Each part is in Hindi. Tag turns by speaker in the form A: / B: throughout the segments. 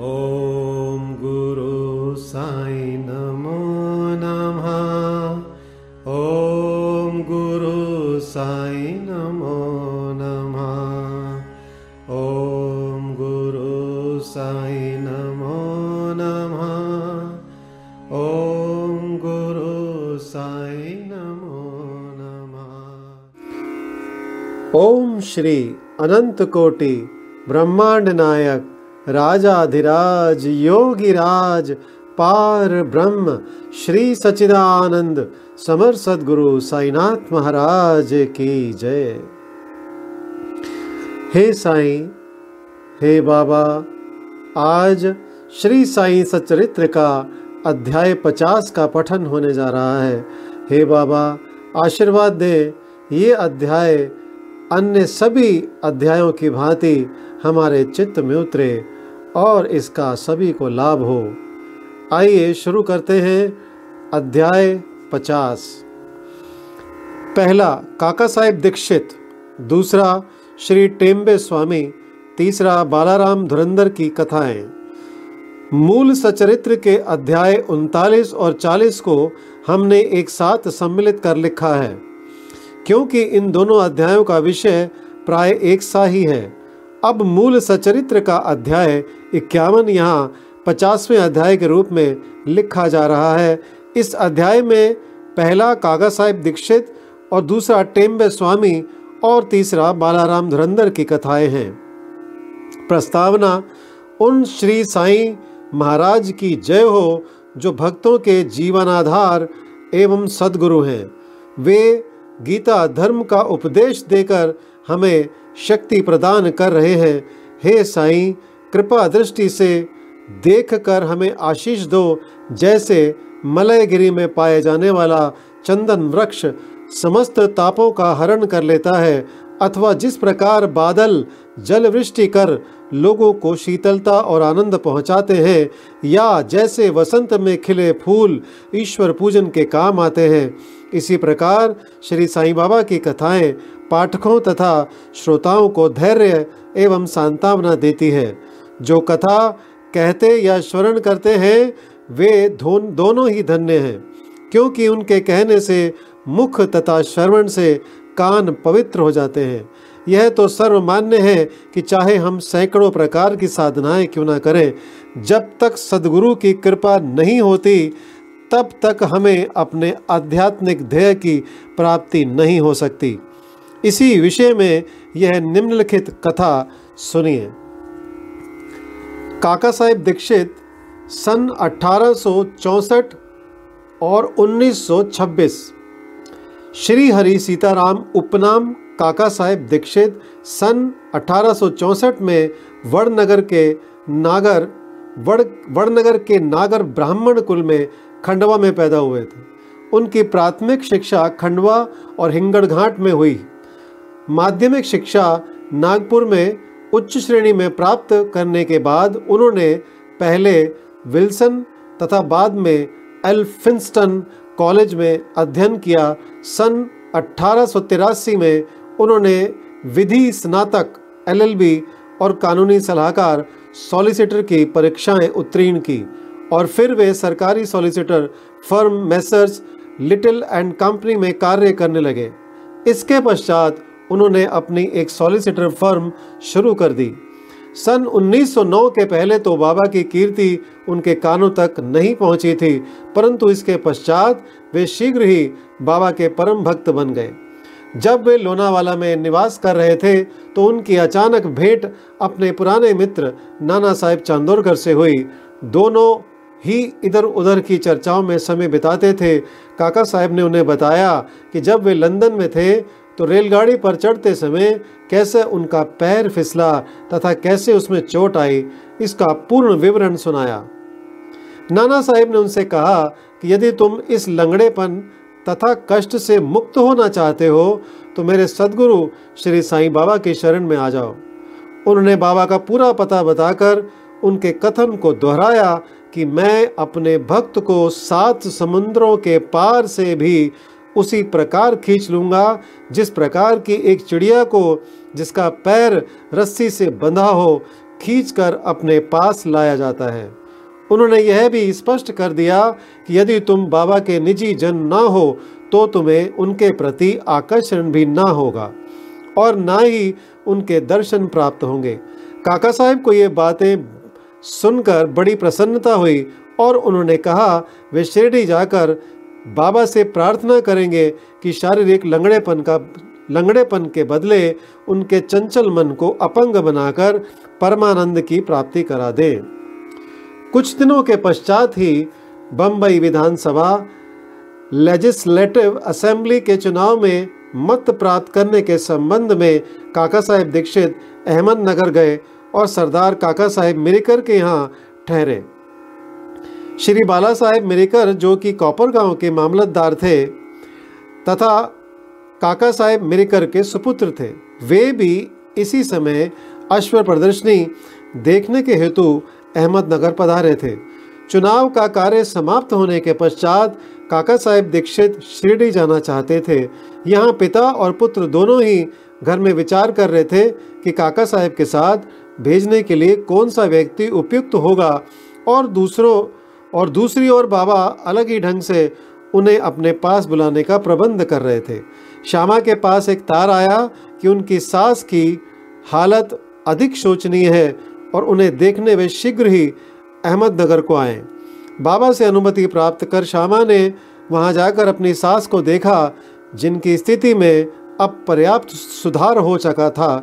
A: ॐ गुरु साई नमो नमः। ॐ गुरु साई नमो नमः। ॐ गुरु साई नमो नमः। ॐ गुरु साई नमो नमः। ओम श्री अनंत कोटि ब्रह्मांड नायक राजाधिराज, योगिराज, पार ब्रह्म, श्री सचिदानंद समर सदगुरु साईनाथ महाराज की जय। हे साईं, हे बाबा, आज श्री साईं सचरित्र का अध्याय पचास का पठन होने जा रहा है। हे बाबा, आशीर्वाद दे, ये अध्याय अन्य सभी अध्यायों की भांति हमारे चित्त में उतरे। और इसका सभी को लाभ हो। आइए शुरू करते हैं अध्याय पचास। पहला, काका साहेब दीक्षित। दूसरा, श्री टेम्बे स्वामी। तीसरा, बालाराम धुरंधर की कथाएँ। मूल सचरित्र के अध्याय उनतालीस और चालीस को हमने एक साथ सम्मिलित कर लिखा है, क्योंकि इन दोनों अध्यायों का विषय प्राय एक सा ही है। अब मूल सचरित्र का अध्याय इक्यावन यहाँ पचासवें अध्याय के रूप में लिखा जा रहा है। इस अध्याय में पहला कागा साहेब दीक्षित और दूसरा टेम्बे स्वामी और तीसरा बालाराम धुरंधर की कथाएँ हैं। प्रस्तावना, उन श्री साईं महाराज की जय हो, जो भक्तों के जीवनाधार एवं सदगुरु हैं। वे गीता धर्म का उपदेश देकर हमें शक्ति प्रदान कर रहे हैं। हे साईं कृपा दृष्टि से देख कर हमें आशीष दो, जैसे मलयगिरी में पाए जाने वाला चंदन वृक्ष समस्त तापों का हरण कर लेता है, अथवा जिस प्रकार बादल जल वृष्टि कर लोगों को शीतलता और आनंद पहुंचाते हैं, या जैसे वसंत में खिले फूल ईश्वर पूजन के काम आते हैं। इसी प्रकार श्री साईं बाबा की कथाएँ पाठकों तथा श्रोताओं को धैर्य एवं सांत्वना देती है। जो कथा कहते या स्मरण करते हैं, वे धोन दोनों ही धन्य हैं, क्योंकि उनके कहने से मुख तथा श्रवण से कान पवित्र हो जाते हैं। यह तो सर्वमान्य है कि चाहे हम सैकड़ों प्रकार की साधनाएँ क्यों ना करें, जब तक सदगुरु की कृपा नहीं होती, तब तक हमें अपने आध्यात्मिक ध्येय की प्राप्ति नहीं हो सकती। इसी विषय में यह निम्नलिखित कथा सुनिए। काका साहेब दीक्षित सन अठारह सौ चौंसठ और 1926 श्री हरि सीताराम उपनाम काका साहेब दीक्षित सन अठारह में वड़नगर के नागर, वड़, वड़नगर के नागर ब्राह्मण कुल में खंडवा में पैदा हुए थे। उनकी प्राथमिक शिक्षा खंडवा और हिंगड़घाट में हुई। माध्यमिक शिक्षा नागपुर में उच्च श्रेणी में प्राप्त करने के बाद उन्होंने पहले विल्सन तथा बाद में एल्फिंस्टन कॉलेज में अध्ययन किया। सन अठारह में उन्होंने विधि स्नातक, एलएलबी और कानूनी सलाहकार सॉलिसिटर की परीक्षाएँ उत्तीर्ण की और फिर वे सरकारी solicitor firm Messrs, little and company में कार्य करने लगे। इसके पश्चात उन्होंने अपनी एक सॉलिसिटर फर्म शुरू कर दी। सन 1909 के पहले तो बाबा की कीर्ति उनके कानों तक नहीं पहुँची थी, परंतु इसके पश्चात वे शीघ्र ही बाबा के परम भक्त बन गए। जब वे लोनावाला में निवास कर रहे थे तो उनकी अचानक भेंट अपने पुराने मित्र नाना साहेब चांदोरकर से हुई। दोनों ही इधर उधर की चर्चाओं में समय बिताते थे। काका साहब ने उन्हें बताया कि जब वे लंदन में थे तो रेलगाड़ी पर चढ़ते समय कैसे उनका पैर फिसला तथा कैसे उसमें चोट आई, इसका पूर्ण विवरण सुनाया। नाना साहिब ने उनसे कहा कि यदि तुम इस लंगड़ेपन तथा कष्ट से मुक्त होना चाहते हो तो मेरे सदगुरु श्री साईं बाबा की शरण में आ जाओ। उन्होंने बाबा का पूरा पता बताकर उनके कथन को दोहराया कि मैं अपने भक्त को सात समुद्रों के पार से भी उसी प्रकार खींच लूँगा, जिस प्रकार की एक चिड़िया को जिसका पैर रस्सी से बंधा हो, खींचकर अपने पास लाया जाता है। उन्होंने यह भी स्पष्ट कर दिया कि यदि तुम बाबा के निजी जन ना हो तो तुम्हें उनके प्रति आकर्षण भी ना होगा, और ना ही उनके दर्शन प्राप्त होंगे। काका साहेब को ये बातें सुनकर बड़ी प्रसन्नता हुई, और उन्होंने कहा, वे शिरडी जाकर बाबा से प्रार्थना करेंगे कि शारीरिक लंगड़ेपन का लंगड़ेपन के बदले उनके चंचल मन को अपंग बनाकर परमानंद की प्राप्ति करा दें। कुछ दिनों के पश्चात ही बम्बई विधानसभा लेजिस्लेटिव असेंबली के चुनाव में मत प्राप्त करने के संबंध में काका साहेब दीक्षित अहमदनगर गए और सरदार काका साहेब मिरिकर के यहाँ ठहरे। श्री बाला साहेब मिरिकर, जो कि कॉपर गाँव के मामलतदार थे, तथा काका साहेब मिरिकर के सुपुत्र थे, वे भी इसी समय अश्व प्रदर्शनी देखने के हेतु अहमदनगर पधारे थे। चुनाव का कार्य समाप्त होने के पश्चात काका साहेब दीक्षित शिरडी जाना चाहते थे। यहाँ पिता और पुत्र दोनों ही घर में विचार कर रहे थे कि काका साहेब के साथ भेजने के लिए कौन सा व्यक्ति उपयुक्त होगा और दूसरों और दूसरी ओर बाबा अलग ही ढंग से उन्हें अपने पास बुलाने का प्रबंध कर रहे थे। श्यामा के पास एक तार आया कि उनकी सास की हालत अधिक शोचनीय है और उन्हें देखने वे शीघ्र ही अहमदनगर को आए। बाबा से अनुमति प्राप्त कर श्यामा ने वहाँ जाकर अपनी सास को देखा, जिनकी स्थिति में अब पर्याप्त सुधार हो चुका था।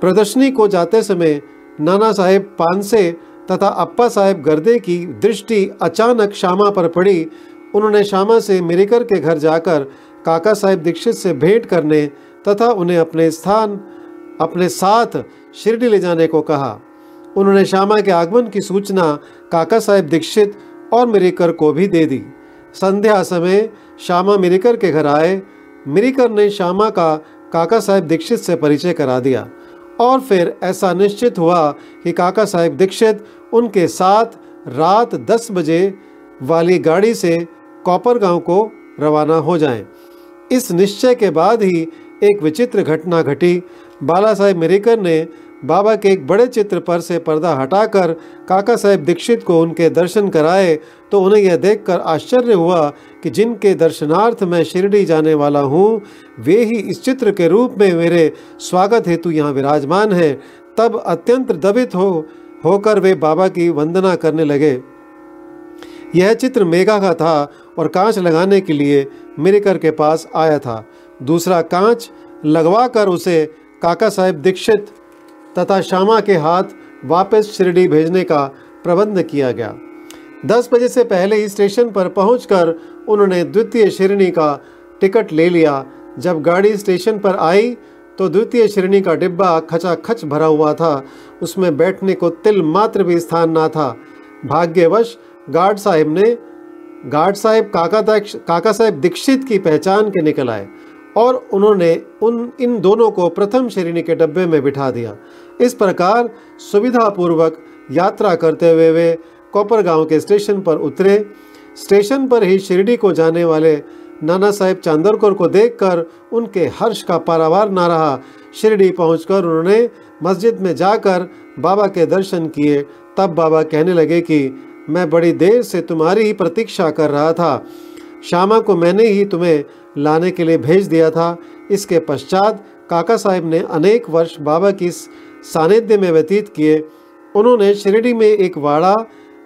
A: प्रदर्शनी को जाते समय नाना साहेब पानसे तथा अप्पा साहेब गर्दे की दृष्टि अचानक श्यामा पर पड़ी। उन्होंने श्यामा से मिरिकर के घर जाकर काका साहेब दीक्षित से भेंट करने तथा उन्हें अपने स्थान, अपने साथ शिरडी ले जाने को कहा। उन्होंने श्यामा के आगमन की सूचना काका साहेब दीक्षित और मिरिकर को भी दे दी। संध्या समय श्यामा मिरिकर के घर आए। मिरिकर ने श्यामा का काका साहेब दीक्षित से परिचय करा दिया। और फिर ऐसा निश्चित हुआ कि काका साहेब दीक्षित उनके साथ रात दस बजे वाली गाड़ी से कॉपर गाँव को रवाना हो जाएँ। इस निश्चय के बाद ही एक विचित्र घटना घटी बाला साहेब मेरेकर ने बाबा के एक बड़े चित्र पर से पर्दा हटाकर काका साहेब दीक्षित को उनके दर्शन कराए तो उन्हें यह देखकर आश्चर्य हुआ कि जिनके दर्शनार्थ मैं शिरडी जाने वाला हूँ, वे ही इस चित्र के रूप में मेरे स्वागत हेतु यहाँ विराजमान है। तब अत्यंत दबित हो, होकर वे बाबा की वंदना करने लगे। यह चित्र मेघा का था और कांच लगाने के लिए मिरिकर के पास आया था। दूसरा कांच लगवा कर उसे काका साहेब दीक्षित तथा श्यामा के हाथ वापस शिरडी भेजने का प्रबंध किया गया। दस बजे से पहले ही स्टेशन पर पहुंचकर उन्होंने द्वितीय श्रेणी का टिकट ले लिया। जब गाड़ी स्टेशन पर आई तो द्वितीय श्रेणी का डिब्बा खचाखच भरा हुआ था। उसमें बैठने को तिल मात्र भी स्थान ना था। भाग्यवश, गार्ड साहब ने, गार्ड साहब, काका काका साहब दीक्षित की पहचान के निकल आए। और उन्होंने उन, इन दोनों को प्रथम श्रेणी के डब्बे में बिठा दिया। इस प्रकार सुविधापूर्वक यात्रा करते हुए वे कोपर गाँव के स्टेशन पर उतरे। स्टेशन पर ही शिरडी को जाने वाले नाना साहेब चांदरकर को देखकर उनके हर्ष का पारावार ना रहा। शिरडी पहुंचकर उन्होंने मस्जिद में जाकर बाबा के दर्शन किए। तब बाबा कहने लगे कि, मैं बड़ी देर से तुम्हारी ही प्रतीक्षा कर रहा था। श्यामा को मैंने ही तुम्हें लाने के लिए भेज दिया था। इसके पश्चात काका साहेब ने अनेक वर्ष बाबा की सानिध्य में व्यतीत किए। उन्होंने शिरडी में एक वाड़ा,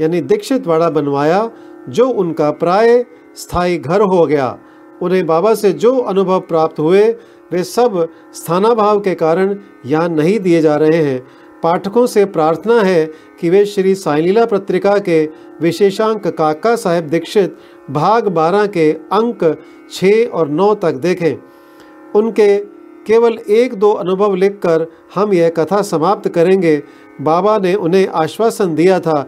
A: यानी दीक्षित वाड़ा बनवाया, जो उनका प्राय स्थायी घर हो गया। उन्हें बाबा से जो अनुभव प्राप्त हुए, वे सब स्थानाभाव के कारण यहाँ नहीं दिए जा रहे हैं। पाठकों से प्रार्थना है कि वे श्री साईलीला पत्रिका के विशेषांक काका साहेब दीक्षित भाग बारह के अंक छः और नौ तक देखें। उनके केवल एक दो अनुभव लिखकर हम यह कथा समाप्त करेंगे। बाबा ने उन्हें आश्वासन दिया था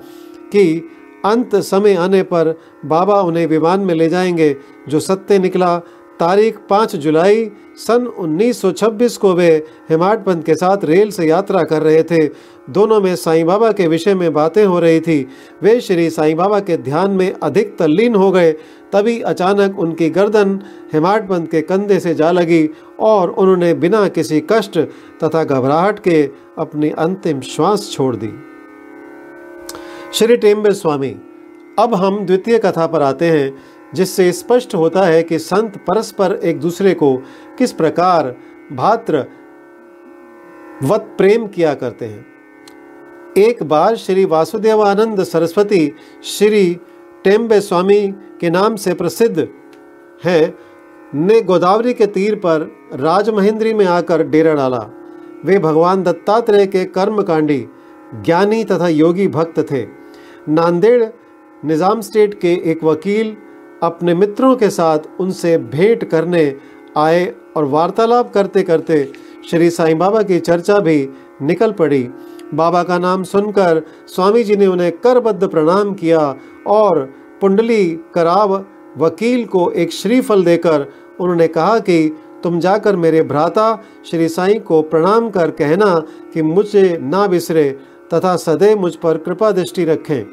A: कि अंत समय आने पर बाबा उन्हें विमान में ले जाएँगे। जो सत्य निकला तारीख 5 जुलाई सन 1926 को वे हिमाट पंथ के साथ रेल से यात्रा कर रहे थे। दोनों में साईं बाबा के विषय में बातें हो रही थी। वे श्री साईं बाबा के ध्यान में अधिक तल्लीन हो गए, तभी अचानक उनकी गर्दन हिमाट पंथ के कंधे से जा लगी और उन्होंने बिना किसी कष्ट तथा घबराहट के अपनी अंतिम श्वास छोड़ दी। श्री टेम्बे स्वामी, अब हम द्वितीय कथा पर आते हैं। जिससे स्पष्ट होता है कि संत परस्पर एक दूसरे को किस प्रकार भात्र वत प्रेम किया करते हैं। एक बार श्री वासुदेवानंद सरस्वती श्री टेम्बे स्वामी के नाम से प्रसिद्ध हैं, ने गोदावरी के तीर पर राजमहेंद्री में आकर डेरा डाला। वे भगवान दत्तात्रेय के कर्मकांडी, ज्ञानी तथा योगी भक्त थे। नांदेड़ निज़ाम स्टेट के एक वकील अपने मित्रों के साथ उनसे भेंट करने आए और वार्तालाप करते करते श्री साईं बाबा की चर्चा भी निकल पड़ी। बाबा का नाम सुनकर स्वामी जी ने उन्हें करबद्ध प्रणाम किया और पुंडली कराव वकील को एक श्रीफल देकर उन्होंने कहा कि, तुम जाकर मेरे भ्राता श्री साईं को प्रणाम कर कहना कि मुझे ना बिसरे तथा सदैव मुझ पर कृपा दृष्टि रखें।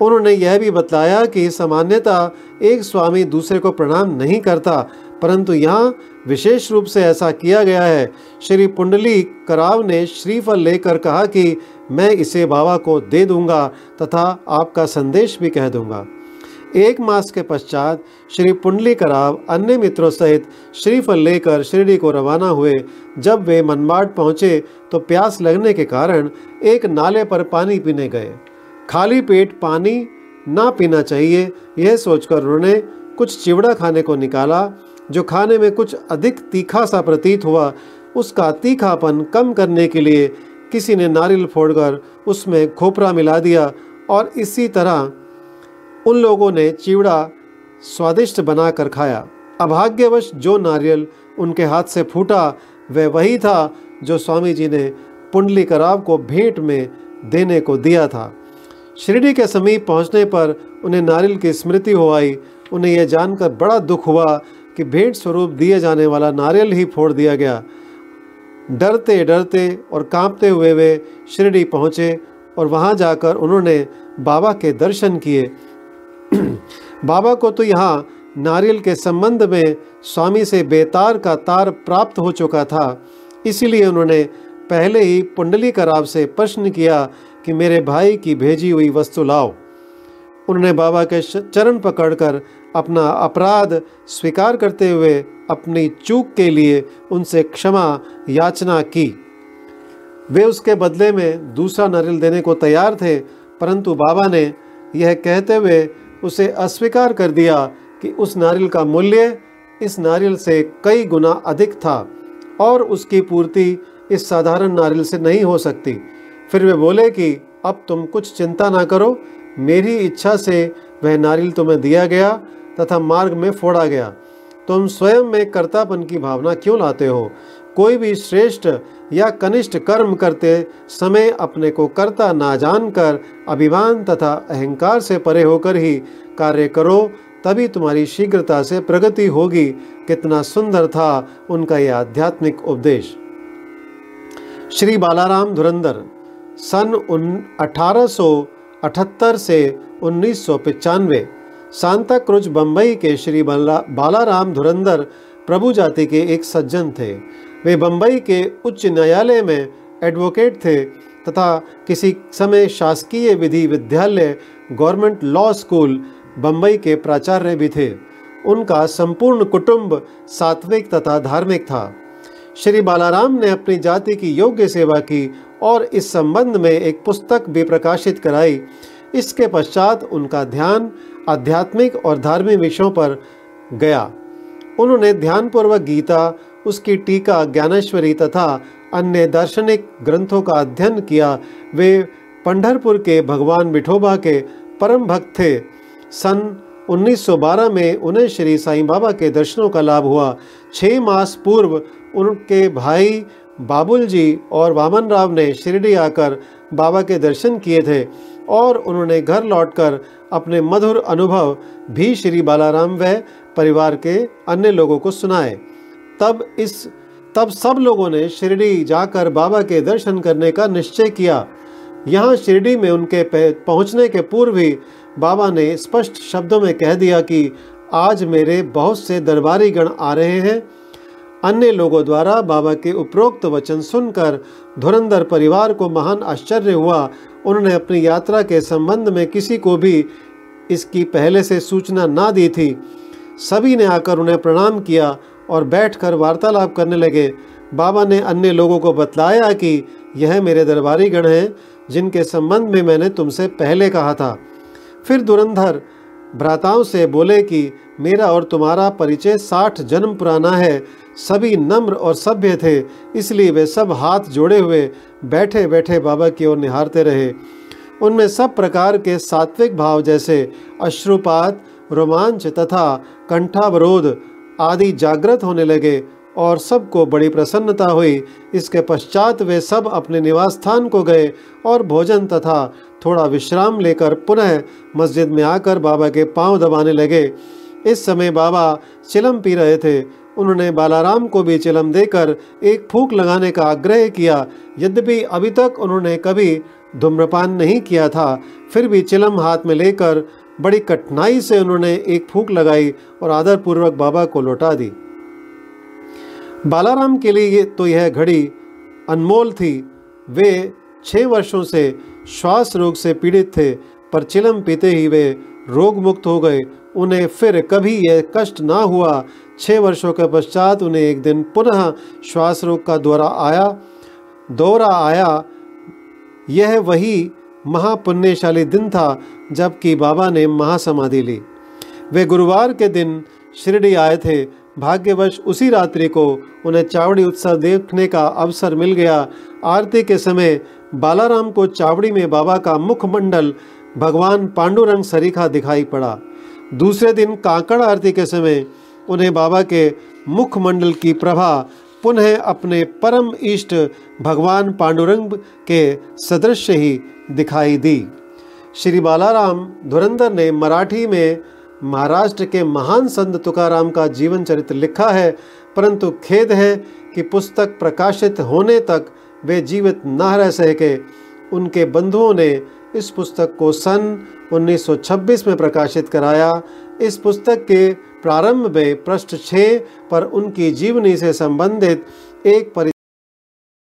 A: उन्होंने यह भी बतलाया कि सामान्यता एक स्वामी दूसरे को प्रणाम नहीं करता, परंतु यहाँ विशेष रूप से ऐसा किया गया है। श्री पुंडली कराव ने श्रीफल लेकर कहा कि मैं इसे बाबा को दे दूँगा तथा आपका संदेश भी कह दूँगा। एक मास के पश्चात श्री पुंडली कराव अन्य मित्रों सहित श्रीफल लेकर शिरडी को रवाना हुए। जब वे मनमाड पहुँचे तो प्यास लगने के कारण एक नाले पर पानी पीने गए। खाली पेट पानी ना पीना चाहिए। यह सोचकर उन्होंने कुछ चिवड़ा खाने को निकाला, जो खाने में कुछ अधिक तीखा सा प्रतीत हुआ। उसका तीखापन कम करने के लिए किसी ने नारियल फोड़कर उसमें खोपरा मिला दिया और इसी तरह उन लोगों ने चिवड़ा स्वादिष्ट बनाकर खाया। अभाग्यवश जो नारियल उनके हाथ से फूटा, वह वही था जो स्वामी जी ने पुंडली कराव को भेंट में देने को दिया था। शिरडी के समीप पहुँचने पर उन्हें नारियल की स्मृति हो आई। उन्हें यह जानकर बड़ा दुख हुआ कि भेंट स्वरूप दिए जाने वाला नारियल ही फोड़ दिया गया। डरते डरते और कांपते हुए वे शिरडी पहुँचे और वहाँ जाकर उन्होंने बाबा के दर्शन किए। बाबा को तो यहाँ नारियल के संबंध में स्वामी से बेतार का तार प्राप्त हो चुका था। इसीलिए उन्होंने पहले ही पुंडली कराव से प्रश्न किया कि मेरे भाई की भेजी हुई वस्तु लाओ। उन्होंने बाबा के चरण पकड़कर अपना अपराध स्वीकार करते हुए अपनी चूक के लिए उनसे क्षमा याचना की। वे उसके बदले में दूसरा नारियल देने को तैयार थे, परंतु बाबा ने यह कहते हुए उसे अस्वीकार कर दिया कि उस नारियल का मूल्य इस नारियल से कई गुना अधिक था और उसकी पूर्ति इस साधारण नारियल से नहीं हो सकती। फिर वे बोले कि, अब तुम कुछ चिंता ना करो। मेरी इच्छा से वह नारियल तुम्हें दिया गया तथा मार्ग में फोड़ा गया। तुम स्वयं में कर्तापन की भावना क्यों लाते हो? कोई भी श्रेष्ठ या कनिष्ठ कर्म करते समय अपने को कर्ता ना जानकर अभिमान तथा अहंकार से परे होकर ही कार्य करो, तभी तुम्हारी शीघ्रता से प्रगति होगी। कितना सुंदर था उनका यह आध्यात्मिक उपदेश। श्री बालाराम धुरंधर सन उन अठारह सौ अठहत्तर से उन्नीस सांता क्रुज बम्बई के श्री बाला बालाराम धुरंधर प्रभु जाति के एक सज्जन थे। वे बम्बई के उच्च न्यायालय में एडवोकेट थे तथा किसी समय शासकीय विधि विद्यालय, गवर्नमेंट लॉ स्कूल बम्बई के प्राचार्य भी थे। उनका संपूर्ण कुटुंब सात्विक तथा धार्मिक था। श्री बालाराम ने अपनी जाति की योग्य सेवा की और इस संबंध में एक पुस्तक भी प्रकाशित कराई। इसके पश्चात उनका ध्यान आध्यात्मिक और धार्मिक विषयों पर गया। उन्होंने ध्यानपूर्वक गीता, उसकी टीका ज्ञानेश्वरी तथा अन्य दार्शनिक ग्रंथों का अध्ययन किया। वे पंढरपुर के भगवान विठोबा के परम भक्त थे। सन 1912 में उन्हें श्री साईं बाबा के दर्शनों का लाभ हुआ। छः मास पूर्व उनके भाई बाबुल जी और वामन राव ने शिरडी आकर बाबा के दर्शन किए थे और उन्होंने घर लौटकर अपने मधुर अनुभव भी श्री बालाराम व परिवार के अन्य लोगों को सुनाए। तब इस, तब सब लोगों ने शिरडी जाकर बाबा के दर्शन करने का निश्चय किया। यहाँ शिरडी में उनके पहुँचने के पूर्व ही बाबा ने स्पष्ट शब्दों में कह दिया कि आज मेरे बहुत से दरबारी गण आ रहे हैं। अन्य लोगों द्वारा बाबा के उपरोक्त वचन सुनकर धुरंधर परिवार को महान आश्चर्य हुआ। उन्होंने अपनी यात्रा के संबंध में किसी को भी इसकी पहले से सूचना ना दी थी। सभी ने आकर उन्हें प्रणाम किया और बैठकर वार्तालाप करने लगे। बाबा ने अन्य लोगों को बतलाया कि, यह मेरे दरबारी गण हैं, जिनके संबंध में मैंने तुमसे पहले कहा था। फिर धुरंधर भ्राताओं से बोले कि, मेरा और तुम्हारा परिचय साठ जन्म पुराना है। सभी नम्र और सभ्य थे, इसलिए वे सब हाथ जोड़े हुए बैठे बैठे बाबा की ओर निहारते रहे। उनमें सब प्रकार के सात्विक भाव जैसे अश्रुपात, रोमांच तथा कंठावरोध आदि जागृत होने लगे और सबको बड़ी प्रसन्नता हुई। इसके पश्चात वे सब अपने निवास स्थान को गए और भोजन तथा थोड़ा विश्राम लेकर पुनः मस्जिद में आकर बाबा के पाँव दबाने लगे। इस समय बाबा चिलम पी रहे थे। उन्होंने बालाराम को भी चिलम देकर एक फूक लगाने का आग्रह किया। यद्यपि अभी तक उन्होंने कभी धूम्रपान नहीं किया था, फिर भी चिलम हाथ में लेकर बड़ी कठिनाई से उन्होंने एक फूक लगाई और आदरपूर्वक बाबा को लौटा दी। बालाराम के लिए तो यह घड़ी अनमोल थी। वे छः वर्षों से श्वास रोग से पीड़ित थे, पर चिलम पीते ही वे रोग मुक्त हो गए उन्हें फिर कभी यह कष्ट ना हुआ। छः वर्षों के पश्चात उन्हें एक दिन पुनः श्वास रोग का दौरा आया दौरा आया। यह वही महापुण्यशाली दिन था जबकि बाबा ने महासमाधि ली। वे गुरुवार के दिन शिरडी आए थे। भाग्यवश उसी रात्रि को उन्हें चावड़ी उत्सव देखने का अवसर मिल गया। आरती के समय बालाराम को चावड़ी में बाबा का मुखमंडल भगवान पांडुरंग सरीखा दिखाई पड़ा। दूसरे दिन कांकड़ आरती के समय उन्हें बाबा के मुखमंडल की प्रभा पुनः अपने परम इष्ट भगवान पांडुरंग के सदृश ही दिखाई दी। श्री बालाराम धुरंधर ने मराठी में महाराष्ट्र के महान संत तुकाराम का जीवन चरित्र लिखा है, परंतु खेद है कि पुस्तक प्रकाशित होने तक वे जीवित न रह सके। उनके बंधुओं ने इस पुस्तक को सन 1926 में प्रकाशित कराया। इस पुस्तक के प्रारंभ में पृष्ठ छः पर उनकी जीवनी से संबंधित एक